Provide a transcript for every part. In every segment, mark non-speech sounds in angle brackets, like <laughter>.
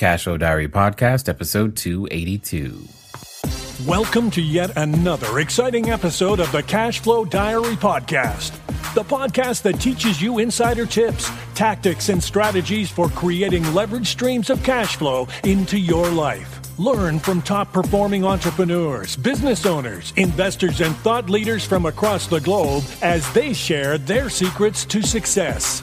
Cash Flow Diary Podcast, episode 282. Welcome to yet another exciting episode of the Cash Flow Diary Podcast, the podcast that teaches you insider tips, tactics, and strategies for creating leverage streams of cash flow into your life. Learn from top performing entrepreneurs, business owners, investors, and thought leaders from across the globe as they share their secrets to success.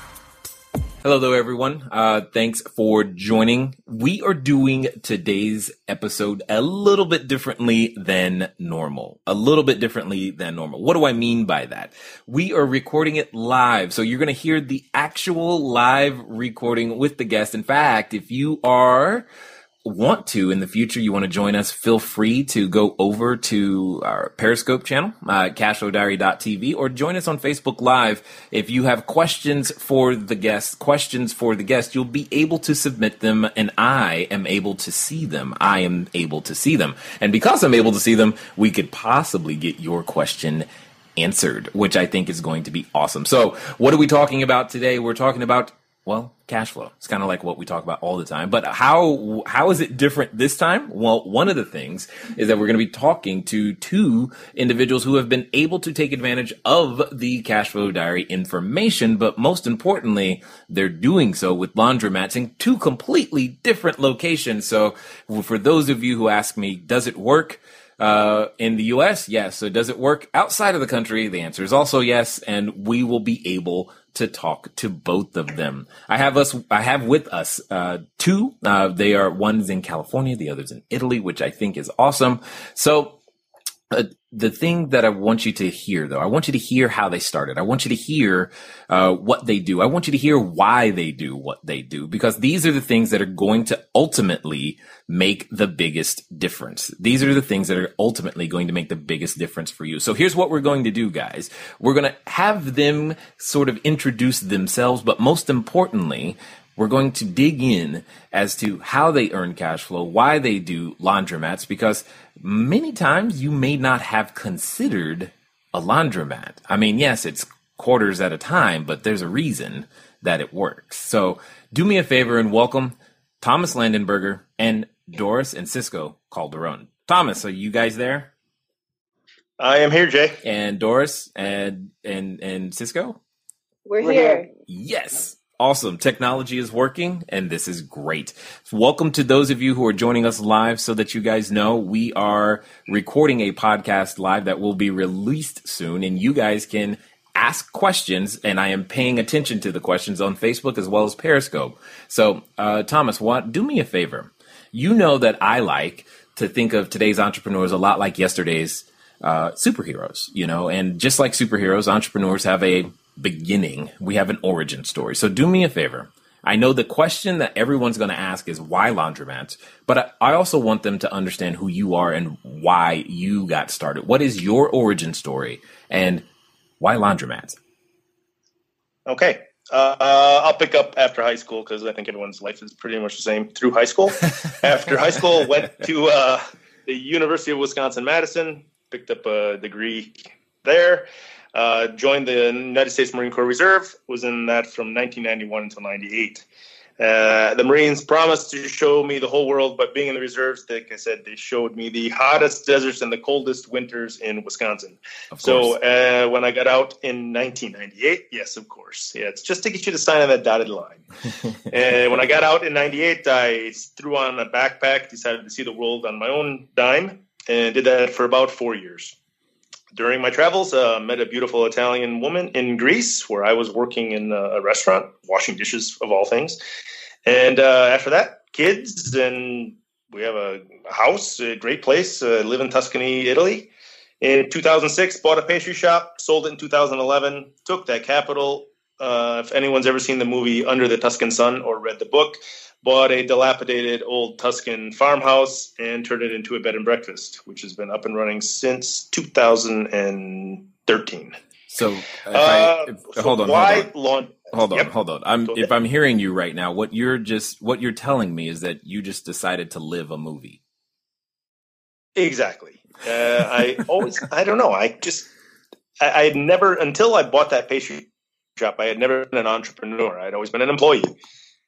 Hello everyone. Uh, thanks for joining. We are doing today's episode a little bit differently than normal. A little bit differently than normal. What do I mean by that? We are recording it live. So you're going to hear the actual live recording with the guest. In fact, if you are want to in the future, you want to join us, feel free to go over to our Periscope channel, uh, cashflowdiary.tv, or join us on Facebook Live. If you have questions for the guest, questions for the guest, you'll be able to submit them, and I am able to see them. I am able to see them. And because I'm able to see them, we could possibly get your question answered, which I think is going to be awesome. So, what are we talking about today? We're talking about well, cash flow. It's kind of like what we talk about all the time. But how how is it different this time? Well, one of the things is that we're going to be talking to two individuals who have been able to take advantage of the cash flow diary information, but most importantly, they're doing so with laundromats in two completely different locations. So, for those of you who ask me, does it work? Uh, in the US, yes. So does it work outside of the country? The answer is also yes. And we will be able to talk to both of them. I have us, I have with us, uh, two. Uh, they are, one's in California, the other's in Italy, which I think is awesome. So, uh, the thing that I want you to hear, though, I want you to hear how they started. I want you to hear uh, what they do. I want you to hear why they do what they do, because these are the things that are going to ultimately make the biggest difference. These are the things that are ultimately going to make the biggest difference for you. So here's what we're going to do, guys. We're going to have them sort of introduce themselves, but most importantly, we're going to dig in as to how they earn cash flow, why they do laundromats, because many times you may not have considered a laundromat. I mean, yes, it's quarters at a time, but there's a reason that it works. So do me a favor and welcome Thomas Landenberger and Doris and Cisco Calderon. Thomas, are you guys there? I am here, Jay. And Doris and and and Cisco? We're, We're here. here. Yes. Awesome. Technology is working and this is great. Welcome to those of you who are joining us live so that you guys know we are recording a podcast live that will be released soon and you guys can ask questions and I am paying attention to the questions on Facebook as well as Periscope. So, uh, Thomas, what, do me a favor. You know that I like to think of today's entrepreneurs a lot like yesterday's uh, superheroes, you know, and just like superheroes, entrepreneurs have a beginning. We have an origin story. So do me a favor. I know the question that everyone's going to ask is why laundromats, but I also want them to understand who you are and why you got started. What is your origin story and why laundromats? Okay. Uh, I'll pick up after high school because I think everyone's life is pretty much the same through high school. <laughs> after high school, went to uh, the University of Wisconsin Madison, picked up a degree there. Uh, joined the United States Marine Corps Reserve, was in that from 1991 until 98. Uh, the Marines promised to show me the whole world, but being in the reserves, like I said, they showed me the hottest deserts and the coldest winters in Wisconsin. So uh, when I got out in 1998, yes, of course, yeah, it's just to get you to sign on that dotted line. <laughs> and when I got out in '98, I threw on a backpack, decided to see the world on my own dime, and did that for about four years during my travels, uh, met a beautiful Italian woman in Greece where I was working in a restaurant, washing dishes of all things. And uh, after that, kids, and we have a house, a great place, uh, live in Tuscany, Italy. In 2006, bought a pastry shop, sold it in 2011, took that capital. Uh, if anyone's ever seen the movie Under the Tuscan Sun or read the book, bought a dilapidated old Tuscan farmhouse and turned it into a bed and breakfast, which has been up and running since 2013. So, if I, if, so hold on, hold on. lawn? Hold on, Yep. hold on. I'm if. I'm hearing you right now, what you're just what you're telling me is that you just decided to live a movie. Exactly. Uh, I always, <laughs> I don't know. I just, I, I had never, until I bought that pastry shop, I had never been an entrepreneur. I'd always been an employee.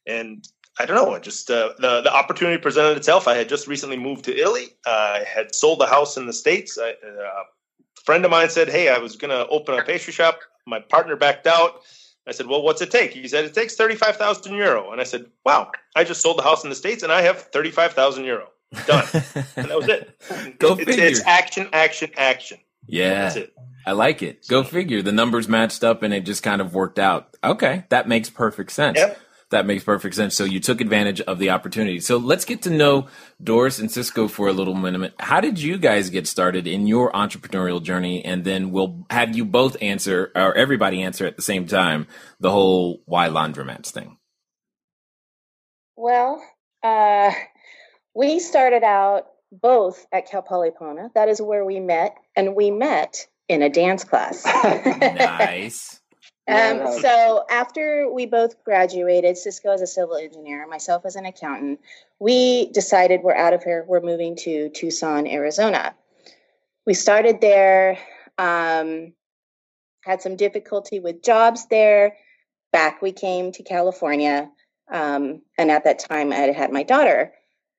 And I don't know, just, uh, the, the opportunity presented itself. I had just recently moved to Italy. I had sold a house in the States. I, uh, a friend of mine said, Hey, I was going to open a pastry shop. My partner backed out. I said, "Well, what's it take?" He said, "It takes thirty-five thousand euro." And I said, "Wow, I just sold the house in the states, and I have thirty-five thousand euro. Done." <laughs> and that was it. Go it's, figure. it's action, action, action. yeah, That's it. I like it. Go figure. The numbers matched up and it just kind of worked out. Okay, that makes perfect sense. Yep. That makes perfect sense. So you took advantage of the opportunity. So let's get to know Doris and Cisco for a little minute. How did you guys get started in your entrepreneurial journey? And then we'll have you both answer, or everybody answer at the same time, the whole why laundromats thing. Well, uh, we started out both at Cal Poly Pomona. That is where we met, and we met in a dance class. <laughs> Nice. Um, Yeah. so after we both graduated, Cisco as a civil engineer, myself as an accountant, we decided we're out of here. We're moving to Tucson, Arizona. We started there, um, had some difficulty with jobs there. Back we came to California, um, and at that time I had had my daughter.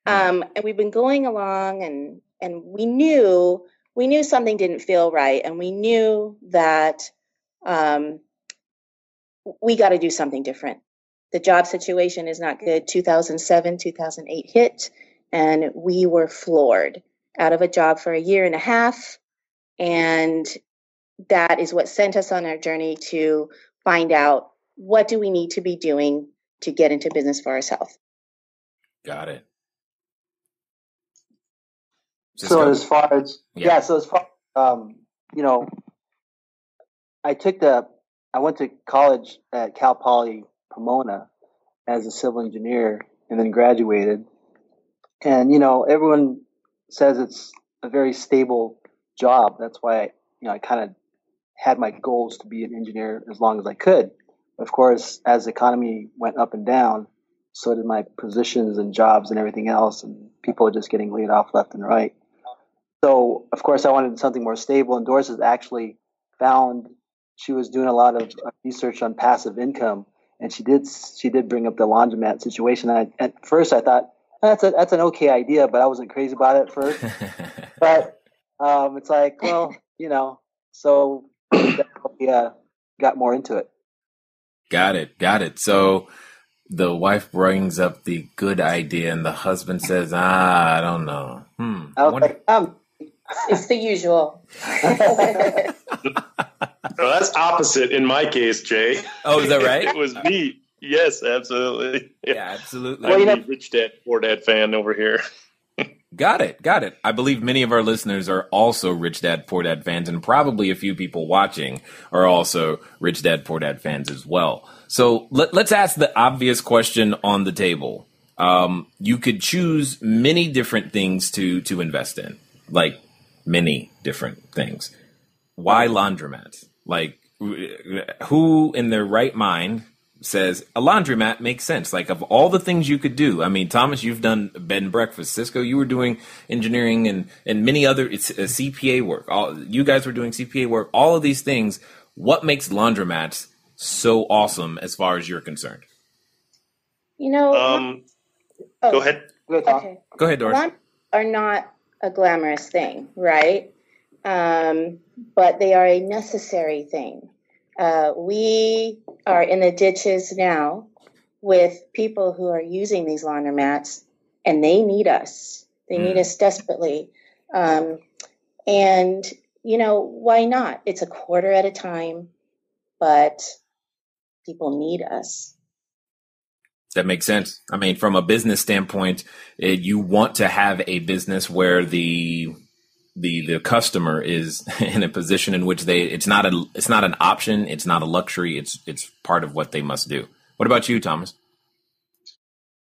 Um, and we've been going along, and and we knew we knew something didn't feel right, and we knew that um, we got to do something different. The job situation is not good. 2007, 2008 hit, and we were floored out of a job for a year and a half. And that is what sent us on our journey to find out what do we need to be doing to get into business for ourselves. Got it. So Cisco? as far as Yeah. yeah, so as far um, you know, I took the I went to college at Cal Poly Pomona as a civil engineer and then graduated. And you know, everyone says it's a very stable job. That's why I, you know I kind of had my goals to be an engineer as long as I could. Of course, as the economy went up and down, so did my positions and jobs and everything else, and people are just getting laid off left and right. So, of course, I wanted something more stable. And Doris has actually found she was doing a lot of uh, research on passive income, and she did she did bring up the laundromat situation. And I, at first, I thought that's a that's an okay idea, but I wasn't crazy about it at first. <laughs> But um, it's like, well, you know, so we uh, got more into it. Got it. Got it. So the wife brings up the good idea, and the husband says, "Ah, I don't know. Hmm. I was wonder- like, um, It's the usual. <laughs> <laughs> No, that's opposite in my case, Jay. oh, is that right? <laughs> it was me. Yes, absolutely. yeah, absolutely. Well, you know- rich dad, poor dad fan over here. <laughs> Got it. Got it. I believe many of our listeners are also Rich Dad Poor Dad fans, and probably a few people watching are also Rich Dad Poor Dad fans as well. So let, let's ask the obvious question on the table. Um, you could choose many different things to to invest in, like many different things. Why laundromats? Like, who in their right mind says a laundromat makes sense. Like of all the things you could do, I mean, Thomas, you've done bed and breakfast. Cisco, you were doing engineering and and many other it's uh, CPA work. All you guys were doing CPA work. All of these things. What makes laundromats so awesome as far as you're concerned? You know, Um, oh, go ahead. good talk. Okay. Go ahead, Doris. Laundry are not a glamorous thing, right? Um, but they are a necessary thing. Uh, we are in the ditches now with people who are using these laundromats, and they need us. They need Mm. us desperately. Um, and, you know, why not? It's a quarter at a time, but people need us. That makes sense. I mean, from a business standpoint, it, you want to have a business where the the the customer is <laughs> in a position in which they it's not a it's not an option, it's not a luxury, it's it's part of what they must do. What about you, Thomas?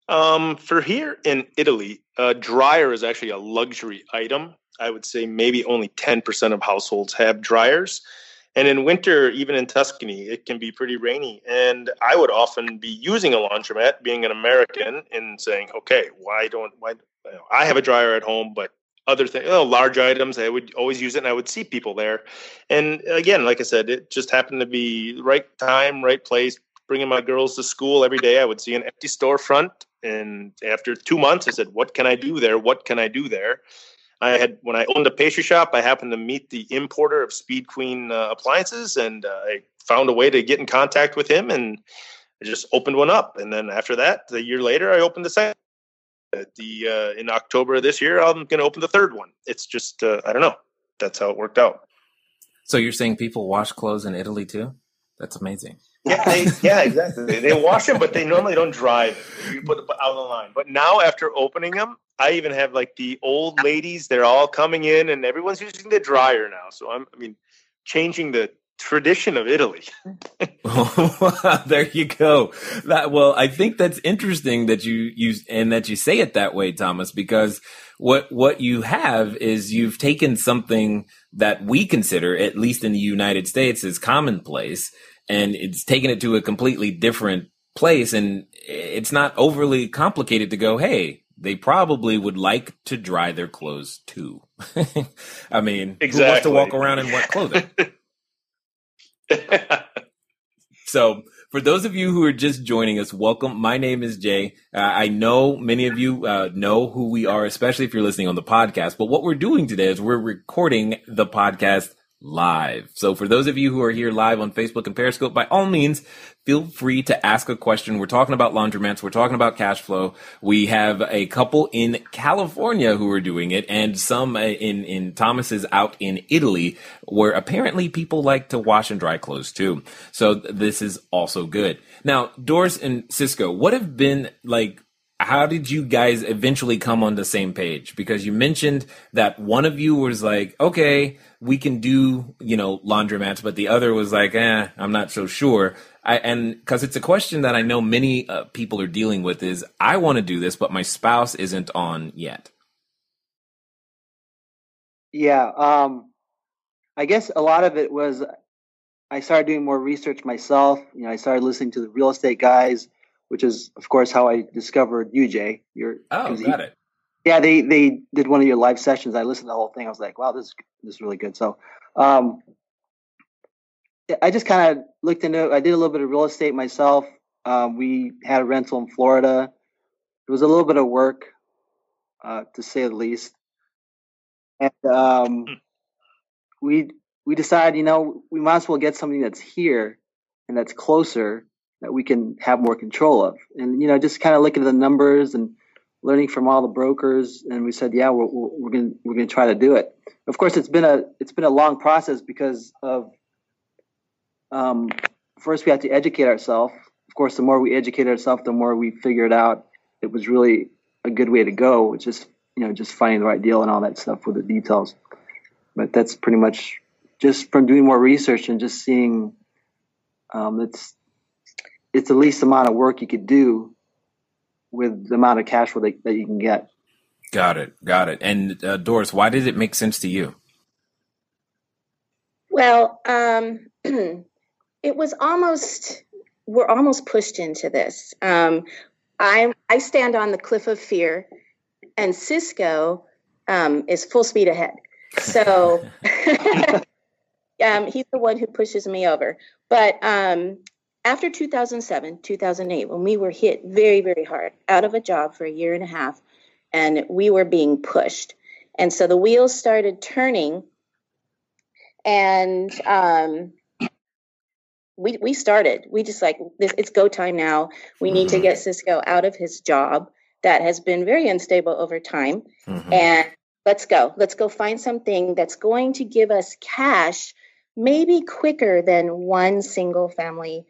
Um, for here in Italy, a dryer is actually a luxury item. I would say maybe only 10% of households have dryers. And in winter, even in Tuscany, it can be pretty rainy. And I would often be using a laundromat, being an American, and saying, okay, why don't, why, I have a dryer at home, but other things, you know, large items, I would always use it and I would see people there. And again, like I said, it just happened to be right time, right place, bringing my girls to school every day. I would see an empty storefront. And after two months, I said, what can I do there? What can I do there? I had when I owned a pastry shop, I happened to meet the importer of Speed Queen uh, appliances, and uh, I found a way to get in contact with him, and I just opened one up. And then after that, a year later, I opened the second. The uh, in October of this year, I'm going to open the third one. It's just uh, I don't know. That's how it worked out. So you're saying people wash clothes in Italy too? That's amazing. Yeah, they, yeah, exactly. They, they, wash them, but they normally don't dry them. You put it out on the line. But now, after opening them, I even have like the old ladies. They're all coming in, and everyone's using the dryer now. So I'm, I mean, changing the tradition of Italy. <laughs> <laughs> there you go. That well, I think that's interesting that you use and that you say it that way, Thomas, because what what you have is you've taken something that we consider, at least in the United States, is commonplace and it's taken it to a completely different place and it's not overly complicated to go hey they probably would like to dry their clothes too <laughs> i mean exactly. who wants to walk around in wet clothing <laughs> so for those of you who are just joining us welcome. My name is jay. Uh, i know many of you uh, know who we are especially if you're listening on the podcast but what we're doing today is we're recording the podcast live. So for those of you who are here live on Facebook and Periscope, by all means, feel free to ask a question. We're talking about laundromats. We're talking about cash flow. We have a couple in California who are doing it and some uh, in, in Thomas's out in Italy where apparently people like to wash and dry clothes too. So this is also good. Now, Doris and Cisco, what have been like how did you guys eventually come on the same page? Because you mentioned that one of you was like, okay, we can do, you know, laundromats, but the other was like, eh, I'm not so sure. I, and because it's a question that I know many uh, people are dealing with is, I want to do this, but my spouse isn't on yet. Yeah. Um, I guess a lot of it was I started doing more research myself. You know, I started listening to the real estate guys which is of course how I discovered UJ. Your oh, got he, it. Yeah, they they did one of your live sessions. I listened to the whole thing. I was like, wow, this this is really good. So, um, I just kind of looked into. it. I did a little bit of real estate myself. Um, we had a rental in Florida. It was a little bit of work, uh, to say the least. And um, hmm. we we decided, you know, we might as well get something that's here and that's closer that we can have more control of. And you know, just kind of looking at the numbers and learning from all the brokers, and we said, yeah, we're, we're going we're going to try to do it. Of course, it's been a it's been a long process because of um, first we had to educate ourselves. Of course, the more we educate ourselves, the more we figured out it was really a good way to go. Just you know just finding the right deal and all that stuff with the details. But that's pretty much just from doing more research and just seeing. Um, it's it's the least amount of work you could do with the amount of cash flow that, that you can get. Got it. Got it. And uh, Doris, why did it make sense to you? Well, um, <clears throat> it was almost we're almost pushed into this. Um, I I stand on the cliff of fear, and Cisco um, is full speed ahead. So <laughs> um, he's the one who pushes me over. But um, after 2007, 2008, when we were hit very, very hard out of a job for a year and a half, and we were being pushed. And so the wheels started turning, and um, we, we started. We just like, this, it's go time now. We need to get Cisco out of his job that has been very unstable over time. Mm-hmm. And let's go. Let's go find something that's going to give us cash maybe quicker than one single family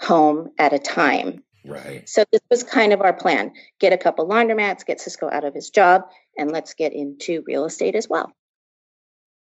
home at a time. Right. So this was kind of our plan. Get a couple laundromats, get Cisco out of his job, and let's get into real estate as well.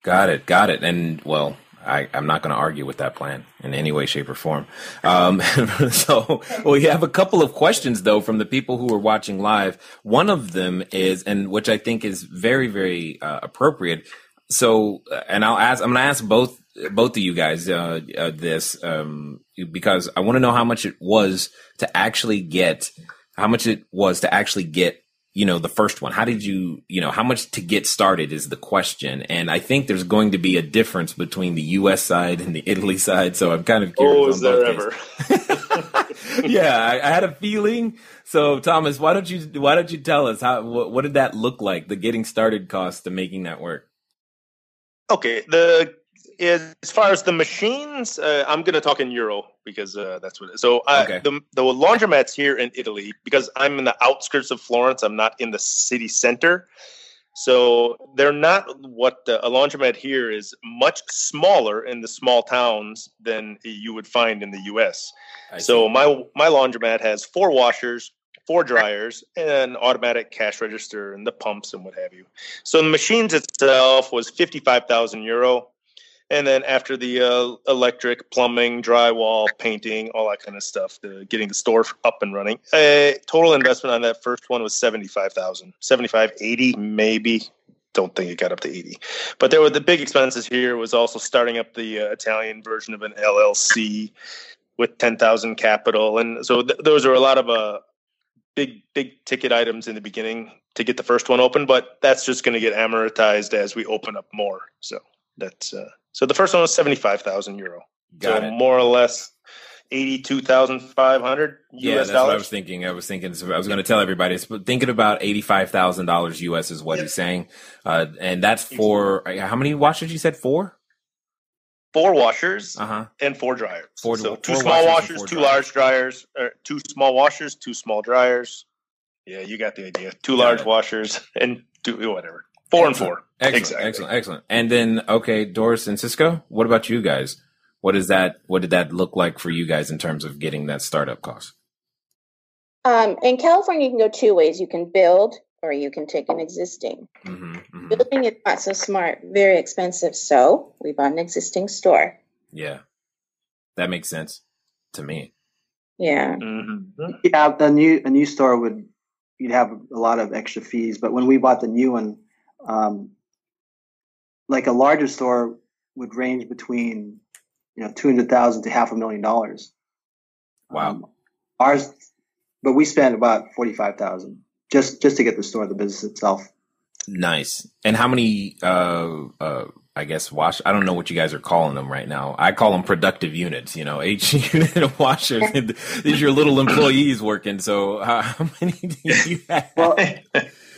Got it. Got it. And well, I, am not going to argue with that plan in any way, shape, or form. Um, <laughs> so we have a couple of questions though from the people who are watching live. One of them is, and which I think is very, very uh, appropriate. So, and I'll ask, I'm going to ask both both of you guys uh, uh, this um, because I want to know how much it was to actually get how much it was to actually get you know the first one. How did you you know how much to get started is the question. And i think there's going to be a difference between the us side and the italy side so i'm kind of curious oh is there ever? <laughs> <laughs> Yeah I, I, had a feeling. So thomas why don't you why don't you tell us how what, what did that look like the getting started cost to making that work? Okay the as far as the machines, uh, I'm going to talk in euro because uh, that's what. It is. So uh, okay. the the laundromats here in Italy, because I'm in the outskirts of Florence, I'm not in the city center. So they're not what the, a laundromat here is much smaller in the small towns than you would find in the U.S. So my my laundromat has four washers, four dryers, and an automatic cash register, and the pumps and what have you. So the machines itself was fifty five thousand euro and then after the uh, electric, plumbing, drywall, painting, all that kind of stuff, the, getting the store up and running. Uh, total investment on that first one was 75,000, 75, 80 maybe. Don't think it got up to 80. But there were the big expenses here was also starting up the uh, Italian version of an LLC with 10,000 capital. And so th- those are a lot of uh, big, big ticket items in the beginning to get the first one open, but that's just going to get amortized as we open up more. So that's uh, so the first one was seventy five thousand euro. Got so it. more or less eighty two thousand five hundred yeah, that's dollars. what I was thinking. I was thinking. I was going to tell everybody. Thinking about eighty five thousand dollars US is what yep. he's saying, uh, and that's for how many washers? You said four. Four washers uh-huh. and four dryers. Four, so two small washers, washers two dryers. large dryers, or two small washers, two small dryers. Yeah, you got the idea. Two got large it. washers <laughs> and two whatever. Four and four. Excellent, exactly. excellent, excellent. And then, okay, Doris and Cisco, what about you guys? What is that? What did that look like for you guys in terms of getting that startup cost? Um, in California, you can go two ways. You can build or you can take an existing. Mm-hmm, mm-hmm. Building is not so smart, very expensive. So we bought an existing store. Yeah, that makes sense to me. Yeah. Mm-hmm. Yeah, the new a new store would you'd have a lot of extra fees, but when we bought the new one, um, like a larger store would range between you know two hundred thousand to half a million dollars. Wow. Um, ours, but we spent about forty five thousand just just to get the store, the business itself. Nice. And how many? Uh, uh, I guess wash. I don't know what you guys are calling them right now. I call them productive units. You know, <laughs> each unit of washers. <laughs> these are your little employees working. So how many do you have? Well, <laughs>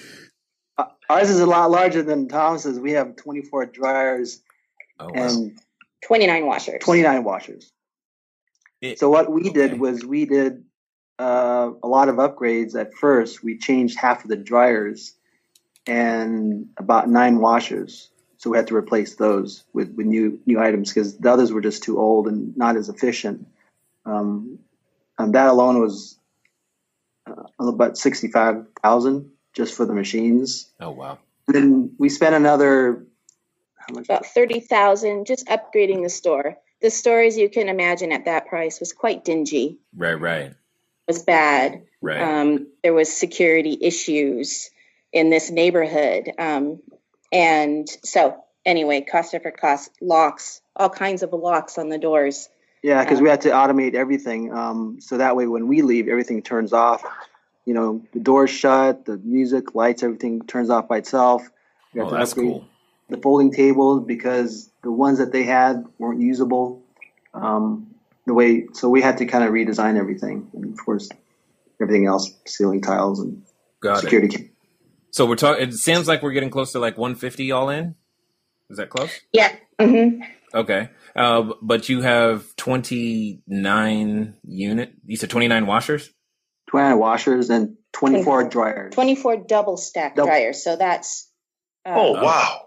Ours is a lot larger than Thomas's. We have 24 dryers oh, and 29 washers. 29 washers. It, so what we okay. did was we did uh, a lot of upgrades at first. We changed half of the dryers and about nine washers. So we had to replace those with, with new new items because the others were just too old and not as efficient. Um, and that alone was uh, about sixty five thousand just for the machines. Oh wow! And then we spent another about thirty thousand just upgrading the store. The store, as you can imagine, at that price was quite dingy. Right, right. It was bad. Right. Um, there was security issues in this neighborhood, um, and so anyway, cost after cost, locks, all kinds of locks on the doors. Yeah, because um, we had to automate everything, um, so that way when we leave, everything turns off you know, the doors shut, the music, lights, everything turns off by itself. You oh, that's cool. The folding tables because the ones that they had weren't usable. Um, the way, so we had to kind of redesign everything, and of course, everything else, ceiling tiles and Got security. It. So we're talking. It sounds like we're getting close to like 150 all in. Is that close? Yeah. Mm-hmm. Okay. Uh, but you have 29 unit. You said 29 washers. 29 washers and 24 dryers. 24 double stack double. dryers. So that's. Uh, oh, wow.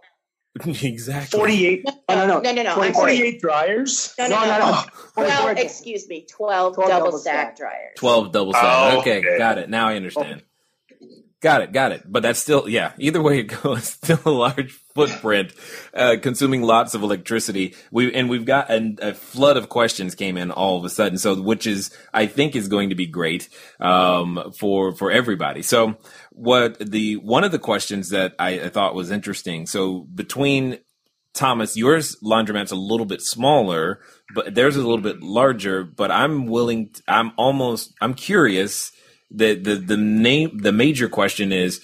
<laughs> exactly. 48. No, no, no. no, no, no 48 dryers? No, no, no. no, no. 12, excuse me, 12, 12 double, double stack, stack dryers. 12 double stack. Oh, okay, okay, got it. Now I understand. Got it, got it. But that's still, yeah, either way it goes, <laughs> still a large footprint, uh, consuming lots of electricity. We, and we've got a, a, flood of questions came in all of a sudden. So, which is, I think is going to be great, um, for, for everybody. So what the, one of the questions that I, I thought was interesting. So between Thomas, yours laundromat's a little bit smaller, but theirs is a little bit larger, but I'm willing, to, I'm almost, I'm curious, the the the name the major question is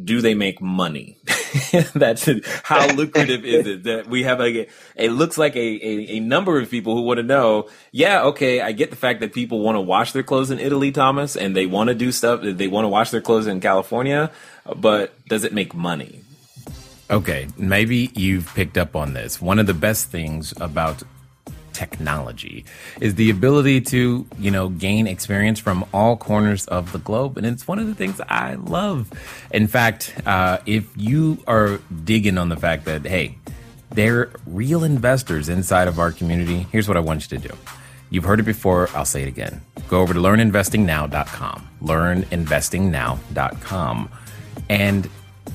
do they make money? <laughs> That's it. How <laughs> lucrative is it that we have a, it looks like a, a, a, number of people who want to know, yeah, okay, I get the fact that people want to wash their clothes in Italy, Thomas, and they want to do stuff, they want to wash their clothes in California, but does it make money? Okay, maybe you've picked up on this. One of the best things about technology is the ability to, you know, gain experience from all corners of the globe. And it's one of the things I love. In fact, uh, if you are digging on the fact that, hey, they're real investors inside of our community, here's what I want you to do. You've heard it before, I'll say it again. Go over to learninvestingnow.com, learninvestingnow.com, and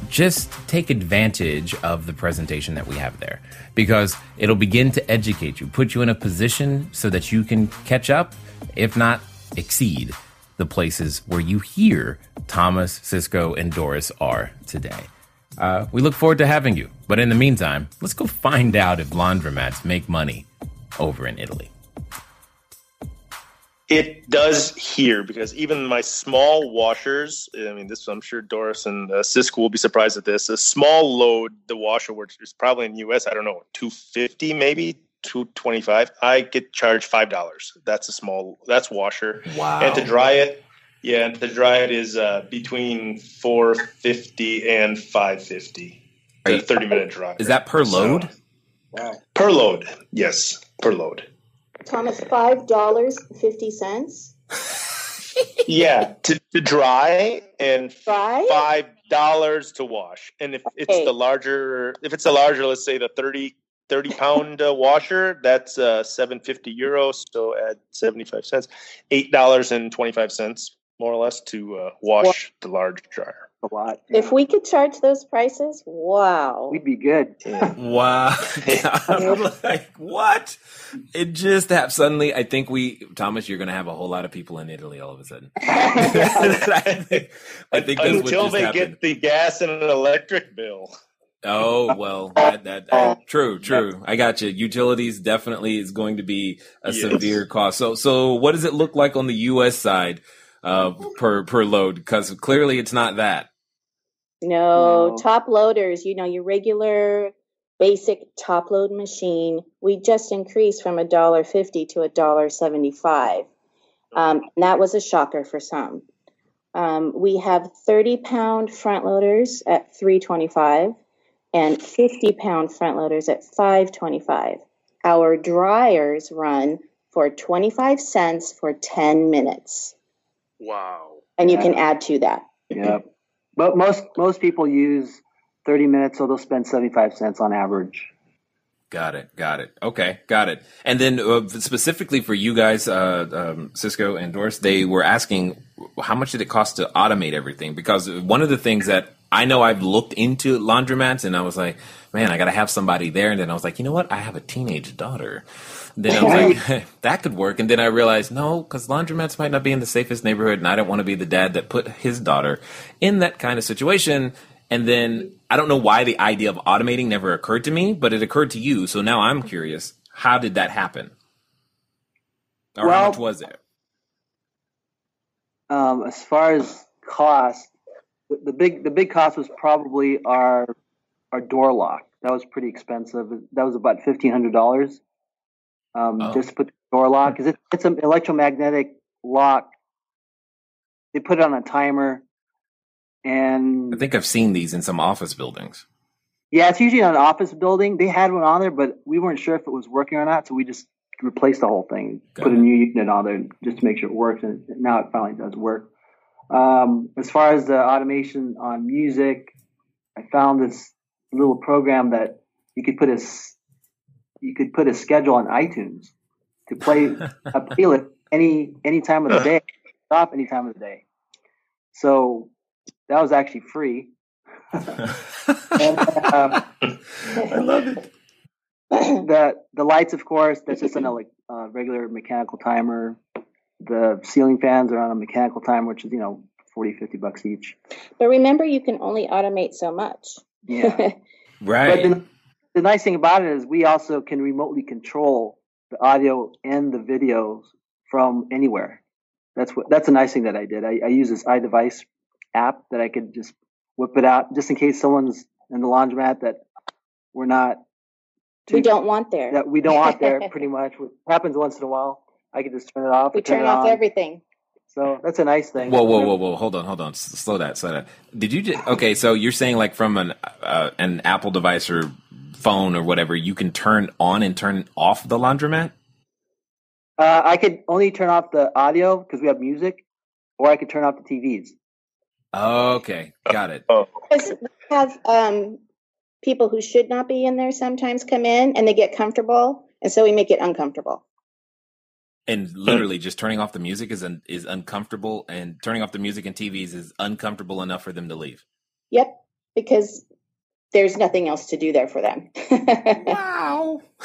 just take advantage of the presentation that we have there because it'll begin to educate you, put you in a position so that you can catch up, if not exceed, the places where you hear Thomas, Cisco, and Doris are today. Uh, we look forward to having you. But in the meantime, let's go find out if laundromats make money over in Italy. It does here because even my small washers, I mean, this I'm sure Doris and uh, Cisco will be surprised at this. A small load, the washer, which is probably in the US, I don't know, 250 maybe, 225. I get charged $5. That's a small, that's washer. Wow. And to dry it, yeah, and to dry it is uh, between 450 and 550. A 30 minute dry. Is that per load? So, wow. Per load, yes, per load. Thomas, five dollars fifty cents. <laughs> yeah, to, to dry and Five? five dollars to wash. And if it's the larger, if it's a larger, let's say the 30, 30 pound uh, washer, that's uh, seven fifty euros. So at seventy five cents, eight dollars and twenty five cents more or less to uh, wash the large dryer a lot. Yeah. If we could charge those prices, wow, we'd be good. <laughs> wow, <laughs> like what? It just happened suddenly. I think we, Thomas, you're going to have a whole lot of people in Italy all of a sudden. <laughs> I think, I think until they happened. get the gas and an electric bill. Oh well, that, that uh, true, true. I got you. Utilities definitely is going to be a yes. severe cost. So, so what does it look like on the U.S. side? Uh, per per load because clearly it's not that. No, no, top loaders, you know, your regular basic top load machine, we just increased from a dollar fifty to a dollar seventy five. Um, that was a shocker for some. Um, we have 30 pound front loaders at 325 and 50 pound front loaders at 525. Our dryers run for 25 cents for 10 minutes. Wow. And you can add to that. Yeah. But most most people use 30 minutes, so they'll spend 75 cents on average. Got it. Got it. Okay. Got it. And then uh, specifically for you guys, uh, um, Cisco and Doris, they were asking how much did it cost to automate everything? Because one of the things that I know I've looked into laundromats and I was like, man, I got to have somebody there. And then I was like, you know what? I have a teenage daughter. Then I was like, hey, <laughs> that could work. And then I realized, no, because laundromats might not be in the safest neighborhood, and I don't want to be the dad that put his daughter in that kind of situation. And then I don't know why the idea of automating never occurred to me, but it occurred to you. So now I'm curious, how did that happen? Or well, how much was it? Um, as far as cost, the, the big the big cost was probably our our door lock. That was pretty expensive. That was about fifteen hundred dollars um, oh. just put the door lock because it, it's an electromagnetic lock. They put it on a timer, and I think I've seen these in some office buildings. Yeah, it's usually on an office building. They had one on there, but we weren't sure if it was working or not, so we just replaced the whole thing, Got put it. a new unit on there just to make sure it works, and now it finally does work. Um, as far as the automation on music, I found this little program that you could put a you could put a schedule on iTunes to play <laughs> a playlist any any time of the day, <laughs> stop any time of the day. So that was actually free. and, <laughs> um, I love it. the the lights, of course, that's just on a like uh, regular mechanical timer. The ceiling fans are on a mechanical timer, which is you know 40, 50 bucks each. But remember, you can only automate so much. Yeah. Right. But the, the nice thing about it is we also can remotely control the audio and the videos from anywhere. That's what that's a nice thing that I did. I, I use this iDevice app that I could just whip it out just in case someone's in the laundromat that we're not we don't want there. that we don't want there <laughs> pretty much. It happens once in a while. I could just turn it off. we turn turn off on. everything. So that's a nice thing. Whoa, whoa, whoa, whoa! Hold on, hold on. Slow that, slow that. Did you just okay? So you're saying like from an uh, an Apple device or phone or whatever, you can turn on and turn off the laundromat? Uh, I could only turn off the audio because we have music, or I could turn off the TVs. Okay, got it. Oh, Because we have um, people who should not be in there sometimes come in and they get comfortable, and so we make it uncomfortable. And literally, just turning off the music is un- is uncomfortable, and turning off the music and TVs is uncomfortable enough for them to leave. Yep, because there's nothing else to do there for them. Wow. <laughs>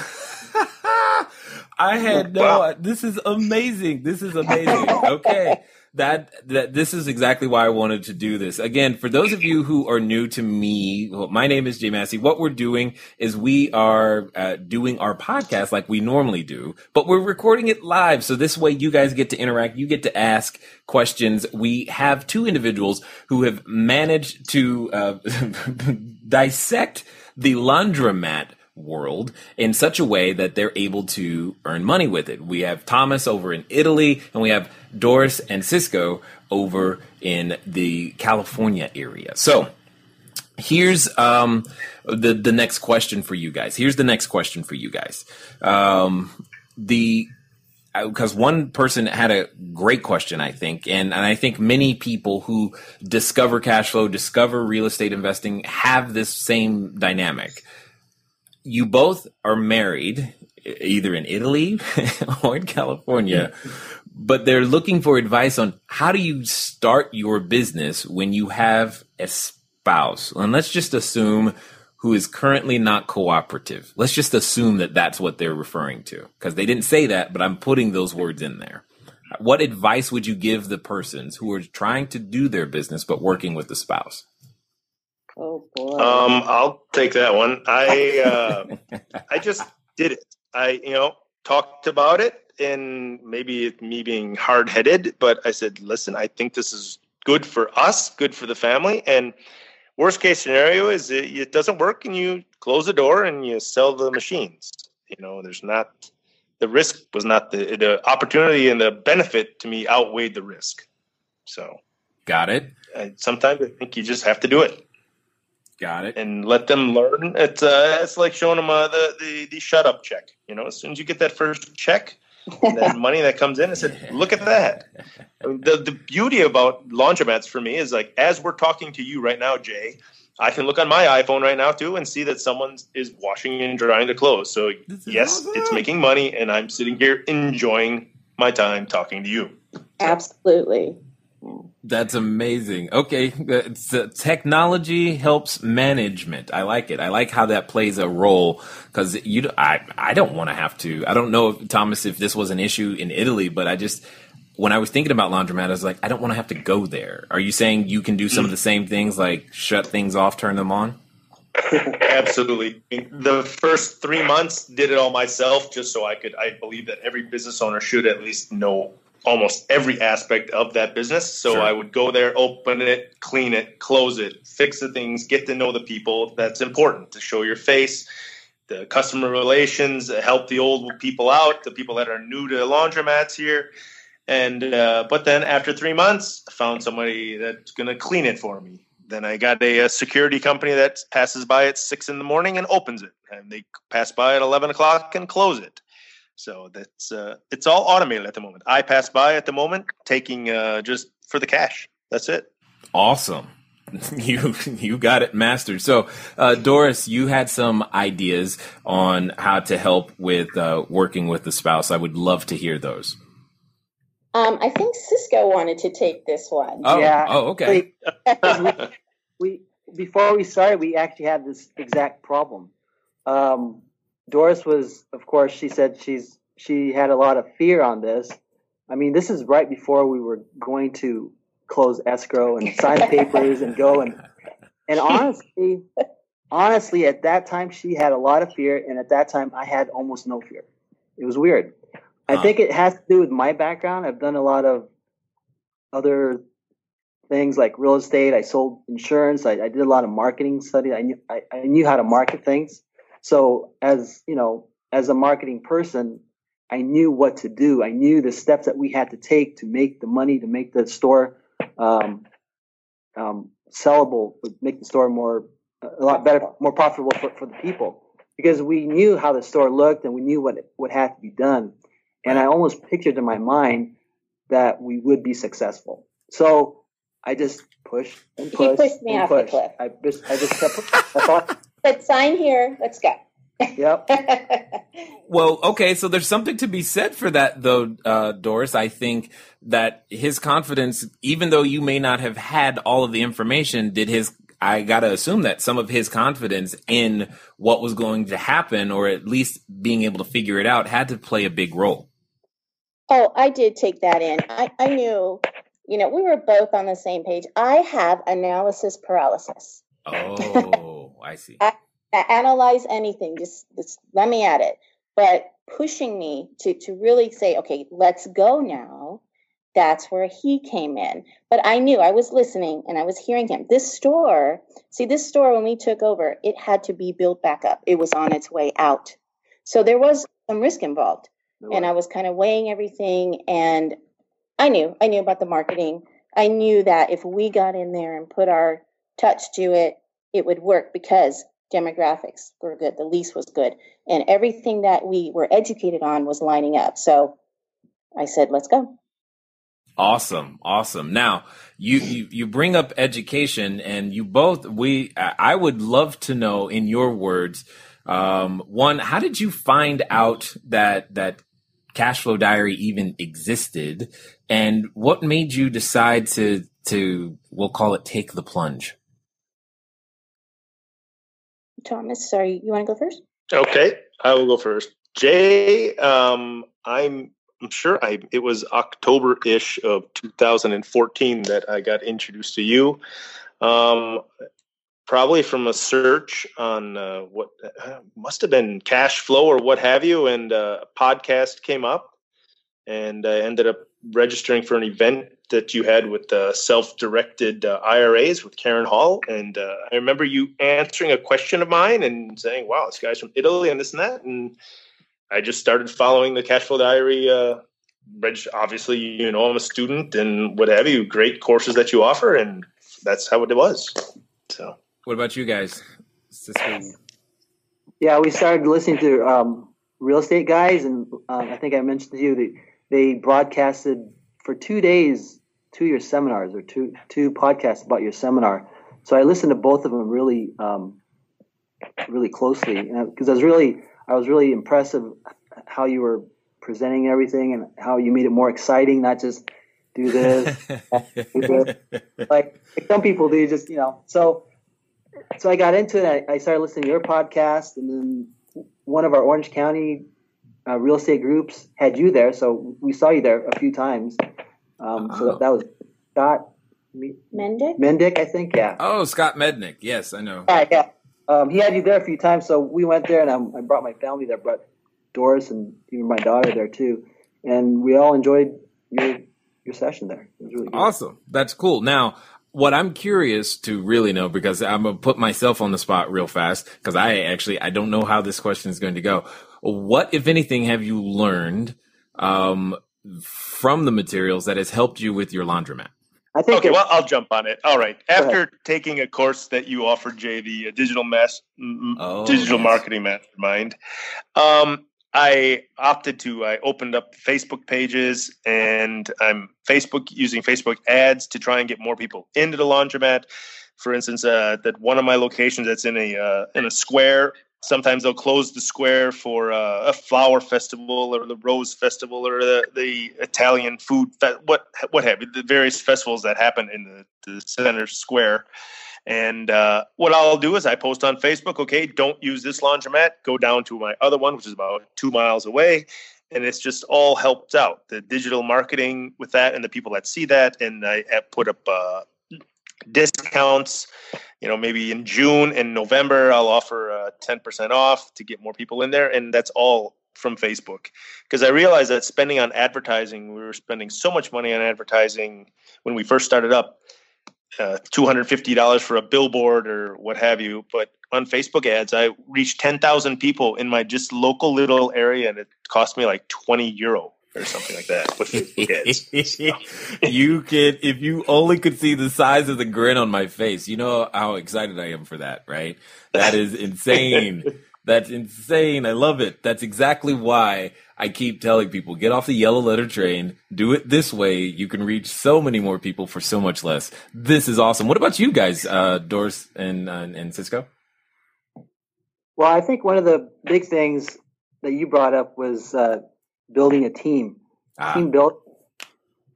I had no. This is amazing. This is amazing. Okay. That, that this is exactly why I wanted to do this. Again, for those of you who are new to me, well, my name is Jay Massey. What we're doing is we are uh, doing our podcast like we normally do, but we're recording it live. So this way you guys get to interact. You get to ask questions. We have two individuals who have managed to uh, <laughs> dissect the laundromat world in such a way that they're able to earn money with it. We have Thomas over in Italy and we have Doris and Cisco over in the California area. So here's um, the the next question for you guys. Here's the next question for you guys. Um, the because one person had a great question, I think, and, and I think many people who discover cash flow, discover real estate investing, have this same dynamic. You both are married, either in Italy <laughs> or in California, but they're looking for advice on how do you start your business when you have a spouse. And let's just assume who is currently not cooperative. Let's just assume that that's what they're referring to because they didn't say that, but I'm putting those words in there. What advice would you give the persons who are trying to do their business but working with the spouse? oh boy. Um, I'll take that one. I uh, <laughs> I just did it. I you know talked about it, and maybe it, me being hard headed, but I said, listen, I think this is good for us, good for the family, and worst case scenario is it, it doesn't work, and you close the door and you sell the machines. You know, there's not the risk was not the the opportunity and the benefit to me outweighed the risk. So Got it. I, sometimes I think you just have to do it Got it. and let them learn. It's uh, it's like showing them uh, the, the the shut up check. You know, as soon as you get that first check, and that money that comes in, I said, look at that. The the beauty about laundromats for me is like as we're talking to you right now, Jay. I can look on my iPhone right now too and see that someone is washing and drying the clothes. So This is yes, it's making money, and I'm sitting here enjoying my time talking to you. Absolutely. That's amazing. Okay, technology helps management. I like it. I like how that plays a role because you. I I don't want to have to. I don't know, Thomas, if this was an issue in Italy, but I just when I was thinking about laundromat, I was like, I don't want to have to go there. Are you saying you can do some of the same things, like shut things off, turn them on? <laughs> Absolutely. The first three months did it all myself just so I could I believe that every business owner should at least know almost every aspect of that business. So Sure. I would go there, open it, clean it, close it, fix the things, get to know the people. That's important to show your face. The customer relations, help the old people out, the people that are new to laundromats here. And uh, but then after three months, I found somebody that's going to clean it for me. Then I got a, a security company that passes by at six in the morning and opens it, and they pass by at eleven o'clock and close it. So that's uh, it's all automated at the moment. I pass by at the moment, taking uh, just for the cash. That's it. Awesome. <laughs> You you got it mastered. So, uh, Doris, you had some ideas on how to help with uh, working with the spouse. I would love to hear those. Um, I think Cisco wanted to take this one. Oh, Yeah. oh, okay. <laughs> we, we before we started, we actually had this exact problem. Um, Doris was, of course, she said she's she had a lot of fear on this. I mean, this is right before we were going to close escrow and sign <laughs> papers and go and and honestly, honestly, at that time she had a lot of fear, and at that time I had almost no fear. It was weird. I Huh. think it has to do with my background. I've done a lot of other things like real estate. I sold insurance. I, I did a lot of marketing study. I knew I, I knew how to market things. So as you know, as a marketing person, I knew what to do. I knew the steps that we had to take to make the money, to make the store um, um, sellable, would make the store more a lot better, more profitable for, for the people. Because we knew how the store looked and we knew what what had to be done. And I almost pictured in my mind that we would be successful. So I just pushed and pushed. He pushed. pushed me off the cliff. I just I just kept. I thought, Let's sign here. Let's go. yep. <laughs> Well, okay, so there's something to be said for that, though, uh, Doris. I think that his confidence, even though you may not have had all of the information, did his, I gotta assume that some of his confidence in what was going to happen, or at least being able to figure it out, had to play a big role. Oh, I did take that in. I, I knew, you know, we were both on the same page. I have analysis paralysis. Oh, <laughs> I see. Analyze anything, just, just let me at it. But pushing me to, to really say, okay, let's go now, that's where he came in. But I knew I was listening and I was hearing him. This store, see, this store, when we took over, it had to be built back up, it was on its way out. So there was some risk involved and I was kind of weighing everything and I knew I knew about the marketing. I knew that if we got in there and put our touch to it, it would work because demographics were good, the lease was good, and everything that we were educated on was lining up. So I said, "Let's go." Awesome, awesome. Now you, you you bring up education, and you both we I would love to know in your words. Um, one, how did you find out that that Cashflow Diary even existed, and what made you decide to to we'll call it take the plunge? Thomas, sorry, you want to go first? Okay, I will go first. Jay, um, I'm I'm sure I it was October ish of 2014 that I got introduced to you. Um, probably from a search on uh, what uh, must have been cash flow or what have you, and uh, a podcast came up, and I ended up registering for an event that you had with uh, self-directed uh, IRAs with Kaaren Hall, and uh, I remember you answering a question of mine and saying, "Wow, this guy's from Italy and this and that," and I just started following the Cashflow Diary. Uh, reg- obviously, you know, I'm a student and what have you. Great courses that you offer, and that's how it was. So. What about you guys? Yeah, we started listening to um, real estate guys, and um, I think I mentioned to you that they broadcasted for two days two of your seminars or two two podcasts about your seminar. So I listened to both of them really, um, really closely because I was really I was really impressed of how you were presenting everything and how you made it more exciting, not just do this, do this. <laughs> like some people do. Just you know, so so I got into it. I, I started listening to your podcast, and then one of our Orange County uh, real estate groups had you there, so we saw you there a few times. Um, So that, that was Scott Me- Mendick? Mendick, I think. Yeah, Oh, Scott Mednick. Yes, I know. yeah, yeah. Um, he had you there a few times, so we went there, and I, I brought my family there, brought Doris and even my daughter there too, and we all enjoyed your your session there. It was really good. Awesome. That's cool. Now, what I'm curious to really know, because I'm gonna put myself on the spot real fast, because I actually I don't know how this question is going to go. What, if anything, have you learned um, from the materials that has helped you with your laundromat? I think Okay, well, I'll jump on it. All right. After taking a course that you offered, Jay, the uh, digital mass, Oh, digital yes. marketing mastermind, um, I opted to. I opened up Facebook pages, and I'm Facebook using Facebook ads to try and get more people into the laundromat. For instance, uh, that one of my locations that's in a uh, in a square. Sometimes they'll close the square for uh, a flower festival or the rose festival or the, the Italian food fe- what what have you the various festivals that happen in the, the center square. And uh, what I'll do is I post on Facebook, okay, don't use this laundromat. Go down to my other one, which is about two miles away. And it's just all helped out the digital marketing with that and the people that see that. And I, put up uh, discounts. You know, maybe in June and November, I'll offer uh, 10% off to get more people in there. And that's all from Facebook. Because I realized that spending on advertising, we were spending so much money on advertising when we first started up uh, $250 for a billboard or what have you. But on Facebook ads, I reached 10,000 people in my just local little area and it cost me like 20 euro or something like that with <laughs> you could, if you only could see the size of the grin on my face, you know how excited I am for that, right? That is insane. <laughs> That's insane. I love it. That's exactly why I keep telling people get off the yellow letter train, do it this way. You can reach so many more people for so much less. This is awesome. What about you guys, uh, Doris and, uh, and Cisco? Well, I think one of the big things that you brought up was uh, building a team, ah. team built.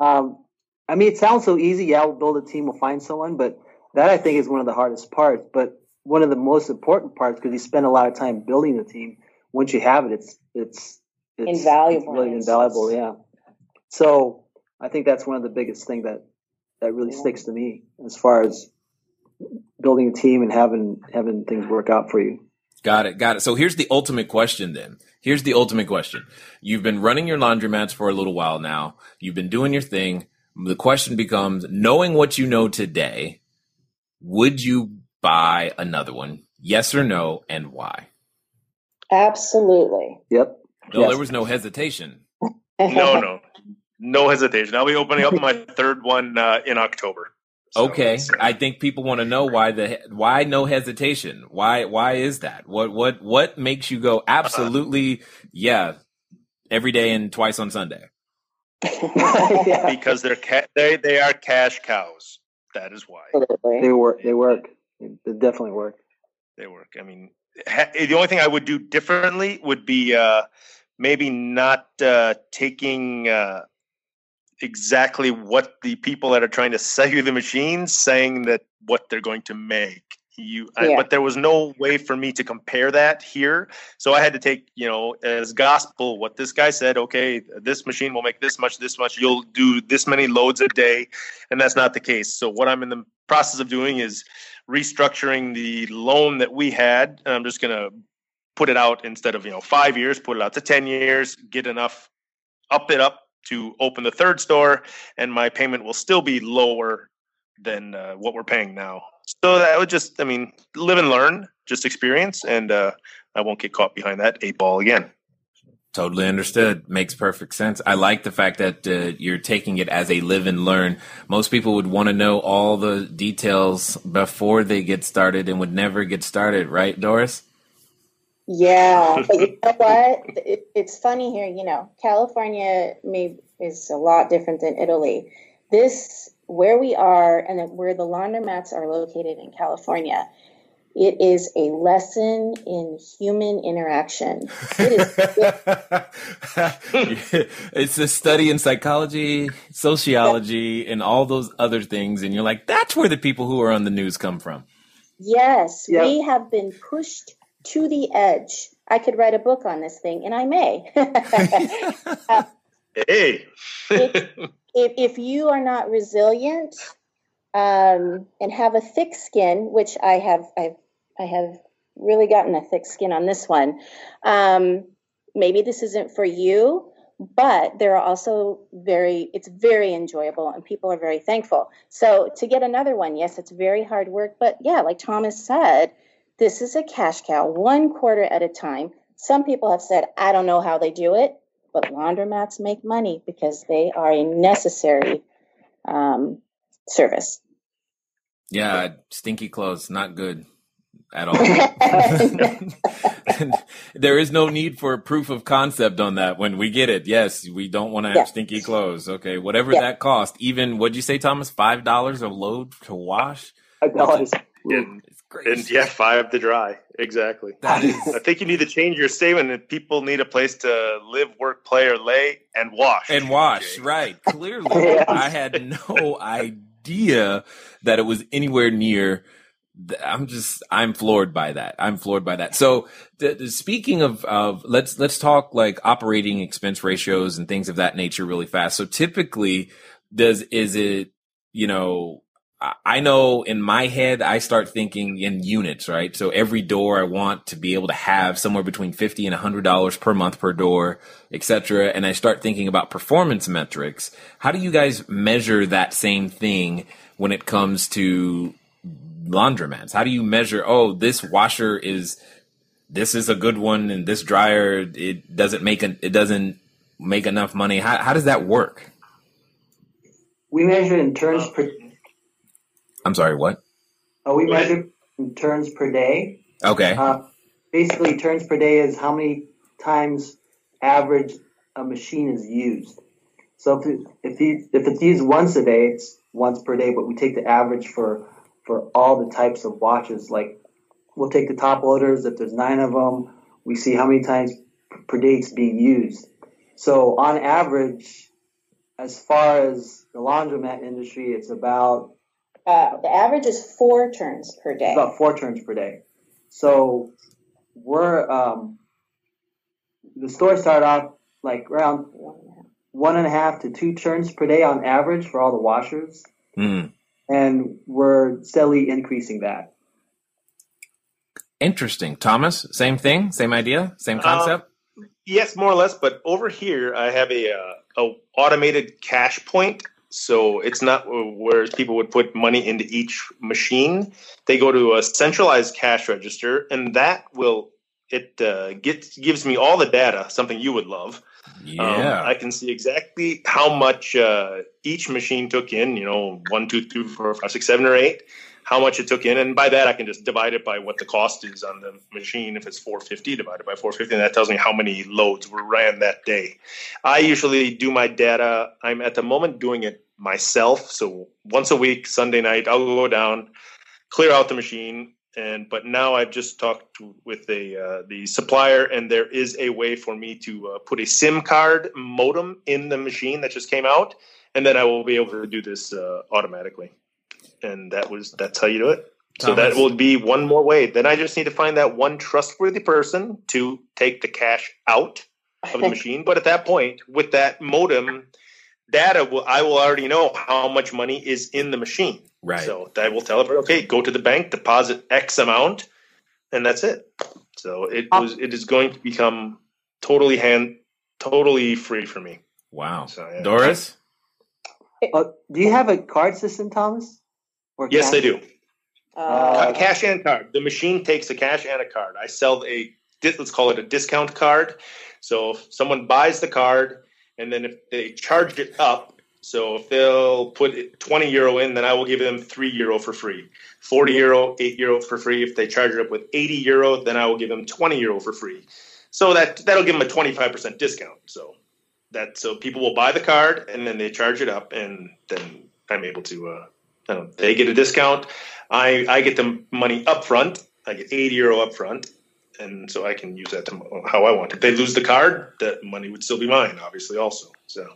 Um, I mean, it sounds so easy. Yeah, we'll build a team, we'll find someone, but that I think is one of the hardest parts. But one of the most important parts because you spend a lot of time building the team. Once you have it, it's it's it's invaluable. It's really invaluable, yeah. So I think that's one of the biggest thing that that really yeah. sticks to me as far as building a team and having having things work out for you. Got it. Got it. So here's the ultimate question then. Here's the ultimate question. You've been running your laundromats for a little while now. You've been doing your thing. The question becomes knowing what you know today, would you buy another one? Yes or no, and why? Absolutely. Yep. No, yes. there was no hesitation. <laughs> no, no, no hesitation. I'll be opening up <laughs> my third one uh, in October. So okay, I think people want to know why the why no hesitation. Why why is that? What what what makes you go absolutely yeah every day and twice on Sunday? <laughs> yeah. Because they're ca- they they are cash cows. That is why they work. They work. They definitely work. They work. I mean, ha- the only thing I would do differently would be uh, maybe not uh, taking uh, exactly what the people that are trying to sell you the machines saying that what they're going to make. You yeah. I, but there was no way for me to compare that here. So i had to take you know as gospel what this guy said okay this machine will make this much this much. You'll do this many loads a day. And that's not the case. So what i'm in the process of doing is restructuring the loan that we had and i'm just going to put it out instead of you know five years put it out to 10 years get enough up it up to open the third store, and my payment will still be lower than uh, what we're paying now. So that would just, I mean, live and learn, just experience, and uh, I won't get caught behind that eight ball again. Totally understood. Makes perfect sense. I like the fact that uh, you're taking it as a live and learn. Most people would want to know all the details before they get started and would never get started, right, Doris? Yeah, <laughs> but you know what? It, it's funny here. You know, California may is a lot different than Italy. This where we are and where the laundromats are located in California. It is a lesson in human interaction. It is. <laughs> it's a study in psychology, sociology, and all those other things. And you're like, that's where the people who are on the news come from. Yes, yep. we have been pushed to the edge. I could write a book on this thing, and I may. uh, <laughs> <laughs> hey. if, if, if, you are not resilient um, and have a thick skin, which I have, I've, I have really gotten a thick skin on this one. Um, maybe this isn't for you, but there are also very, it's very enjoyable and people are very thankful. So to get another one, yes, it's very hard work, but yeah, like Thomas said, this is a cash cow, one quarter at a time. Some people have said, I don't know how they do it, but laundromats make money because they are a necessary um, service. Yeah, stinky clothes, not good at all. <laughs> <laughs> there is no need for proof of concept on that when we get it. Yes, we don't want to have stinky clothes. Okay, whatever that cost, even what'd you say, Thomas? Five dollars a load to wash? Five dollars. It's crazy. And yeah, five to dry. Exactly. That is I think you need to change your statement that people need a place to live, work, play, or lay and wash. and wash, Jay. right? <laughs> Clearly, Yes. I had no idea that it was anywhere near. I'm just, I'm floored by that. I'm floored by that. So, th- th- speaking of, of let's let's talk like operating expense ratios and things of that nature really fast. So, typically, does is it, you know, I- know in my head, I start thinking in units, right? So every door I want to be able to have somewhere between 50 and hundred dollars per month per door, et cetera. And I start thinking about performance metrics. How do you guys measure that same thing when it comes to laundromats? How do you measure, oh, this washer is, this is a good one and this dryer, it doesn't make an, it doesn't make enough money. How, how does that work? We measure in turns per. I'm sorry, what? Oh, we measure turns per day. Okay. Uh, basically, turns per day is how many times average a machine is used. So if it, if, you, if it's used once a day, it's once per day. But we take the average for for all the types of watches. Like we'll take the top loaders. If there's nine of them, we see how many times per day it's being used. So on average, as far as the laundromat industry, it's about Uh, the average is four turns per day. about four turns per day. So we're um, the store started off like around one and a half to two turns per day on average for all the washers, Hmm. and we're steadily increasing that. Interesting. Thomas, same thing, same idea, same concept. Yes, more or less. But over here, I have a uh, a automated cash point. So it's not where people would put money into each machine. They go to a centralized cash register, and that will it uh, gets gives me all the data. Something you would love. Yeah. Um, I can see exactly how much uh, each machine took in. You know, one, two, three, four, five, six, seven, or eight. How much it took in, and by that I can just divide it by what the cost is on the machine. If it's 450 divided by 450, and that tells me how many loads were ran that day. I usually do my data. I'm at the moment doing it myself. So once a week, Sunday night, I'll go down, clear out the machine, and but now I've just talked to, with the uh, the supplier, and there is a way for me to uh, put a SIM card modem in the machine that just came out, and then I will be able to do this uh, automatically. And that was that's how you do it. So that will be one more way. Then I just need to find that one trustworthy person to take the cash out of the machine. But at that point, with that modem data, will, I will already know how much money is in the machine. Right. So that will tell it, okay, go to the bank, deposit X amount, and that's it. So it was it is going to become totally hand totally free for me. wow. So, yeah. Doris? Oh, do you have a card system, Thomas? Or Yes, cash? I do. Uh, Ca- cash and card. The machine takes a cash and a card. I sell a let's call it a discount card. So if someone buys the card and then if they charge it up, so if they'll put it 20 euro in, then I will give them 3 euro for free. 40 euro, 8 euro for free. If they charge it up with 80 euro, then I will give them 20 euro for free. So that that'll give them a 25% discount. So that so people will buy the card and then they charge it up and then I'm able to uh, know, they get a discount. I I get the money up front. I get 80 euro up front, and so I can use that to how I want. If they lose the card, that money would still be mine, obviously, also. So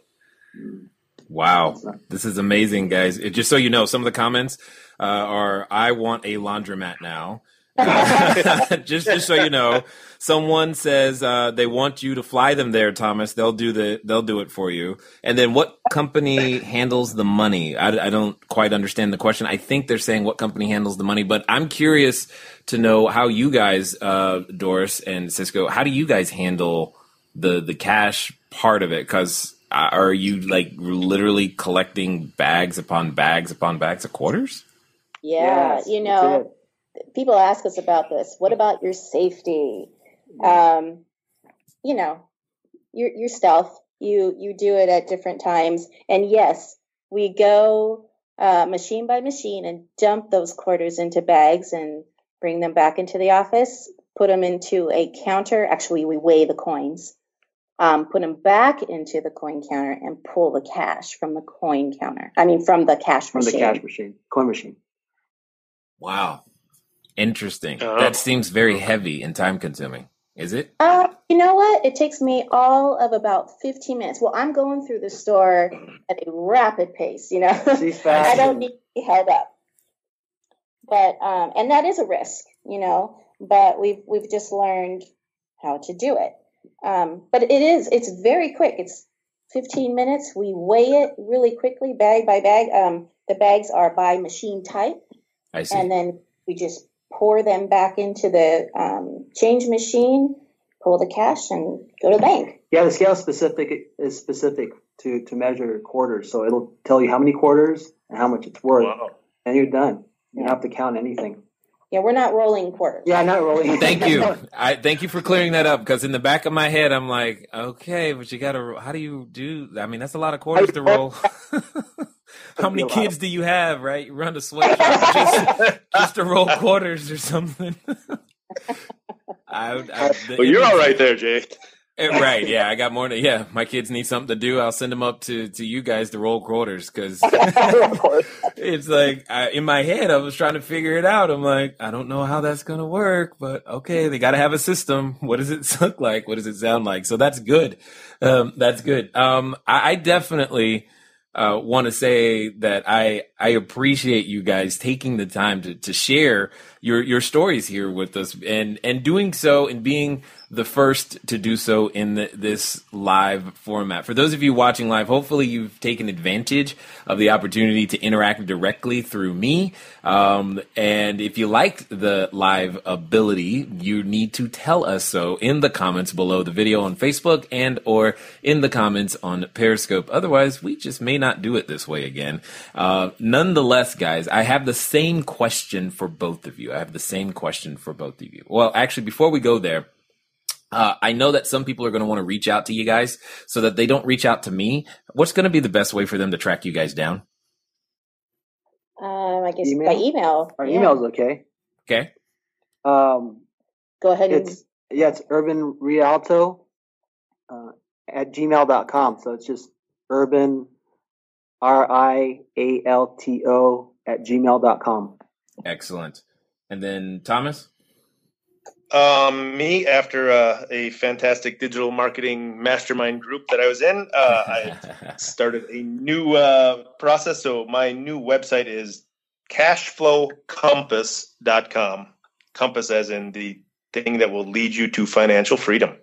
Wow. This is amazing, guys. It- just so you know, some of the comments uh, are I want a laundromat now. Uh, <laughs> just just so you know, someone says uh, they want you to fly them there, Thomas. They'll do the they'll do it for you. And then what company handles the money? I, I don't quite understand the question. I think they're saying what company handles the money, but I'm curious to know how you guys, uh, Doris and Cisco, how do you guys handle the the cash part of it? Because are you like literally collecting bags upon bags upon bags of quarters? yeah, Yes, you that's know, it. People ask us about this. What about your safety? Um, you know, your your stealth. You you do it at different times, and yes, we go uh, machine by machine and dump those quarters into bags and bring them back into the office. Put them into a counter. Actually, we weigh the coins. Um, put them back into the coin counter and pull the cash from the coin counter. I mean, from the cash machine. from the cash machine, coin machine. Wow. Interesting. Oh. That seems very heavy and time consuming. Is it? Uh, you know what? It takes me all of about 15 minutes. Well, I'm going through the store at a rapid pace, you know. She's <laughs> I don't need to be held up. But um, and that is a risk, you know. But we've we've just learned how to do it. Um, but it is it's very quick. It's 15 minutes. We weigh it really quickly, bag by bag. Um, the bags are by machine type, I see. and then we just pour them back into the um, change machine, pull the cash, and go to the bank. Yeah, the scale specific is specific to to measure quarters, so it'll tell you how many quarters and how much it's worth, Wow. and you're done. You don't have to count anything. Yeah, we're not rolling quarters. Yeah, not rolling. <laughs> Thank you. I thank you for clearing that up because in the back of my head, I'm like, okay, but you got to. How do you do? I mean, that's a lot of quarters to roll. <laughs> how many A lot. kids do you have? Right, you run a sweatshop just <laughs> just to roll quarters or something. <laughs> I, I, the Well, you're all right there, Jay. Eh, Right, yeah, I got more. To, yeah, my kids need something to do. I'll send them up to to you guys to roll quarters because <laughs> it's like I, in my head I was trying to figure it out. I'm like, I don't know how that's gonna work, but okay, they got to have a system. What does it look like? What does it sound like? So that's good. Um, that's good. Um, I, I definitely uh, want to say that I I appreciate you guys taking the time to to share your your stories here with us and and doing so and being the first to do so in the, this live format. For those of you watching live, hopefully you've taken advantage of the opportunity to interact directly through me. Um, and if you like the live ability, you need to tell us so in the comments below the video on Facebook and or in the comments on Periscope. Otherwise, we just may not do it this way again. Uh, nonetheless, guys, I have the same question for both of you. I have the same question for both of you. Well, actually, before we go there, uh, I know that some people are going to want to reach out to you guys so that they don't reach out to me. What's going to be the best way for them to track you guys down? Um, I guess Email? by email. Our yeah. email's okay. Okay. Um, Go ahead and yeah, it's urban rialto uh, at gmail.com. So it's just urban R I A L T O at gmail.com. Excellent. And then Thomas? Um, me, after uh, a fantastic digital marketing mastermind group that I was in, uh, I <laughs> started a new uh, process. So my new website is cashflowcompass.com. Compass as in the thing that will lead you to financial freedom.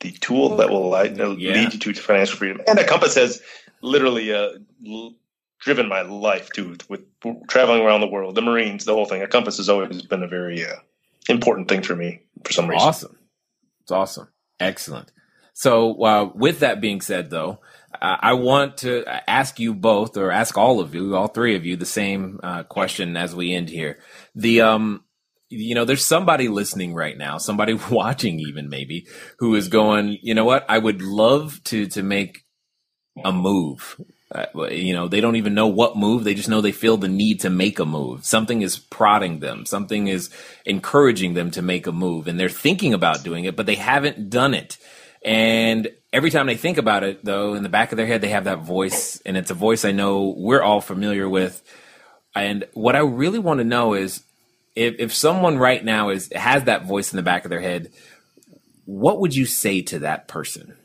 The tool that will uh, Yeah. lead you to financial freedom. And a compass has literally uh, l- driven my life too, with traveling around the world, the Marines, the whole thing. A compass has always been a very uh, important thing for me for some reason. Awesome. It's awesome. Excellent. So, uh, with that being said, though, I want to ask you both, or ask all of you, all three of you, the same uh, question as we end here. The um, you know, there's somebody listening right now, somebody <laughs> watching even maybe, who is going, you know what? I would love to to make a move. Uh, you know, they don't even know what move. They just know they feel the need to make a move. Something is prodding them. Something is encouraging them to make a move, and they're thinking about doing it, but they haven't done it. And every time they think about it, though, in the back of their head, they have that voice, and it's a voice I know we're all familiar with. And what I really want to know is if, if someone right now is has that voice in the back of their head, what would you say to that person?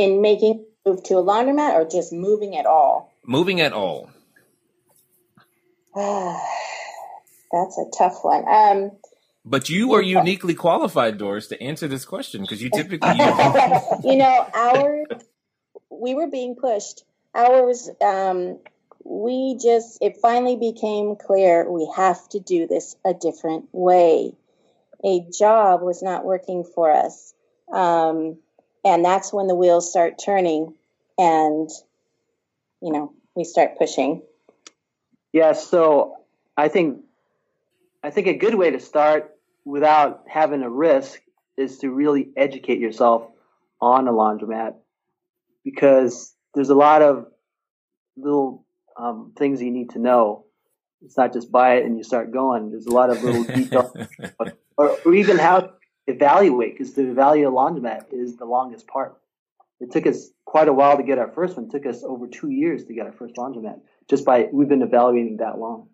in making move to a laundromat or just moving at all? Moving at all. <sighs> That's a tough one. Um, But you are uniquely qualified, Doris, to answer this question because you typically <laughs> you know, ours, we were being pushed. Ours, um, we just, it finally became clear we have to do this a different way. A job was not working for us. Um, and that's when the wheels start turning and, you know, we start pushing. Yeah, so I think I think a good way to start without having a risk is to really educate yourself on a laundromat because there's a lot of little um, things you need to know. It's not just buy it and you start going. There's a lot of little <laughs> details, or, or even how to evaluate because to evaluate a laundromat is the longest part. It took us quite a while to get our first one. It took us over two years to get our first laundromat just by we've been evaluating that long.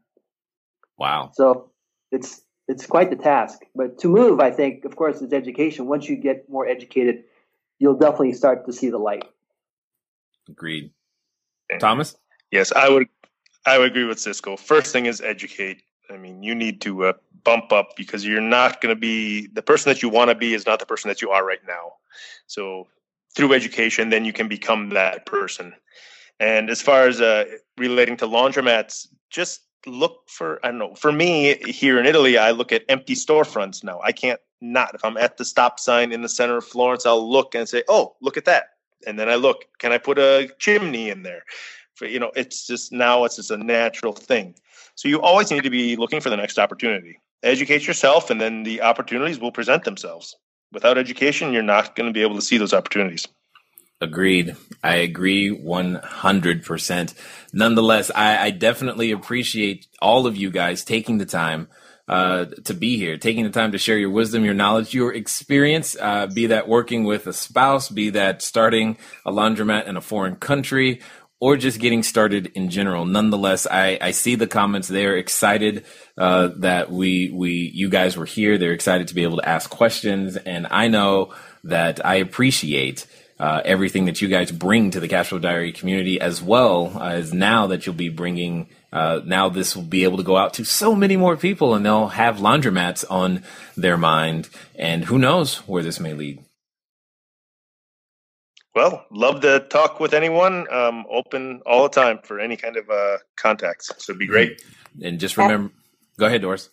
Wow. So it's it's quite the task. But to move, I think, of course, is education. Once you get more educated, you'll definitely start to see the light. Agreed. Thomas? Yes, I would. I would agree with Cisco. First thing is educate. I mean, you need to uh, bump up because you're not going to be the person that you want to be is not the person that you are right now. So through education, then you can become that person. And as far as uh, relating to laundromats, just look for I don't know. For me here in Italy, I look at empty storefronts now. I can't not if I'm at the stop sign in the center of Florence, I'll look and say, "Oh, look at that." And then I look, can I put a chimney in there? You know, it's just now it's just a natural thing. So you always need to be looking for the next opportunity. Educate yourself, and then the opportunities will present themselves. Without education, you're not going to be able to see those opportunities. Agreed. I agree 100%. Nonetheless, I, I, definitely appreciate all of you guys taking the time uh, to be here, taking the time to share your wisdom, your knowledge, your experience, uh, be that working with a spouse, be that starting a laundromat in a foreign country, or just getting started in general. Nonetheless, I, I see the comments. They're excited uh, that we we you guys were here. They're excited to be able to ask questions, and I know that I appreciate. Uh, everything that you guys bring to the Cashflow Diary community, as well as now that you'll be bringing. Uh, now this will be able to go out to so many more people, and they'll have laundromats on their mind. And who knows where this may lead. Well, love to talk with anyone. Um, open all the time for any kind of uh, contacts. So it'd be great. And just remember, go ahead, Doris.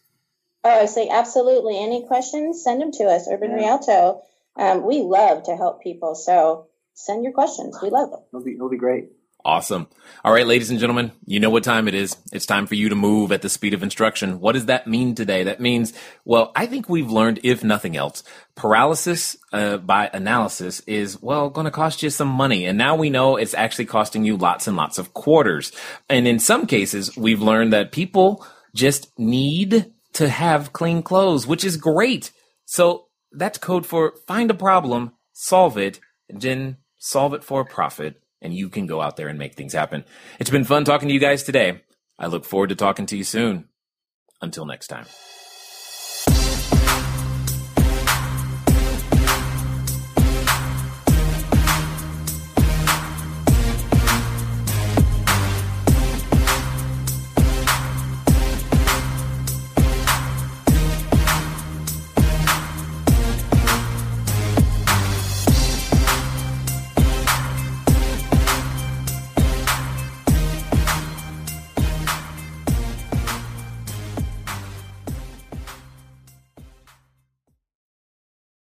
Oh, I say absolutely. Any questions? Send them to us, Urban yeah. Rialto. Um, we love to help people, so send your questions. We love them. It'll be, it'll be great. Awesome. All right, ladies and gentlemen, you know what time it is. It's time for you to move at the speed of instruction. What does that mean today? That means, well, I think we've learned, if nothing else, paralysis uh, by analysis is, well, going to cost you some money. And now we know it's actually costing you lots and lots of quarters. And in some cases, we've learned that people just need to have clean clothes, which is great. So that's code for find a problem, solve it, and then solve it for profit and you can go out there and make things happen. It's been fun talking to you guys today. I look forward to talking to you soon. Until next time.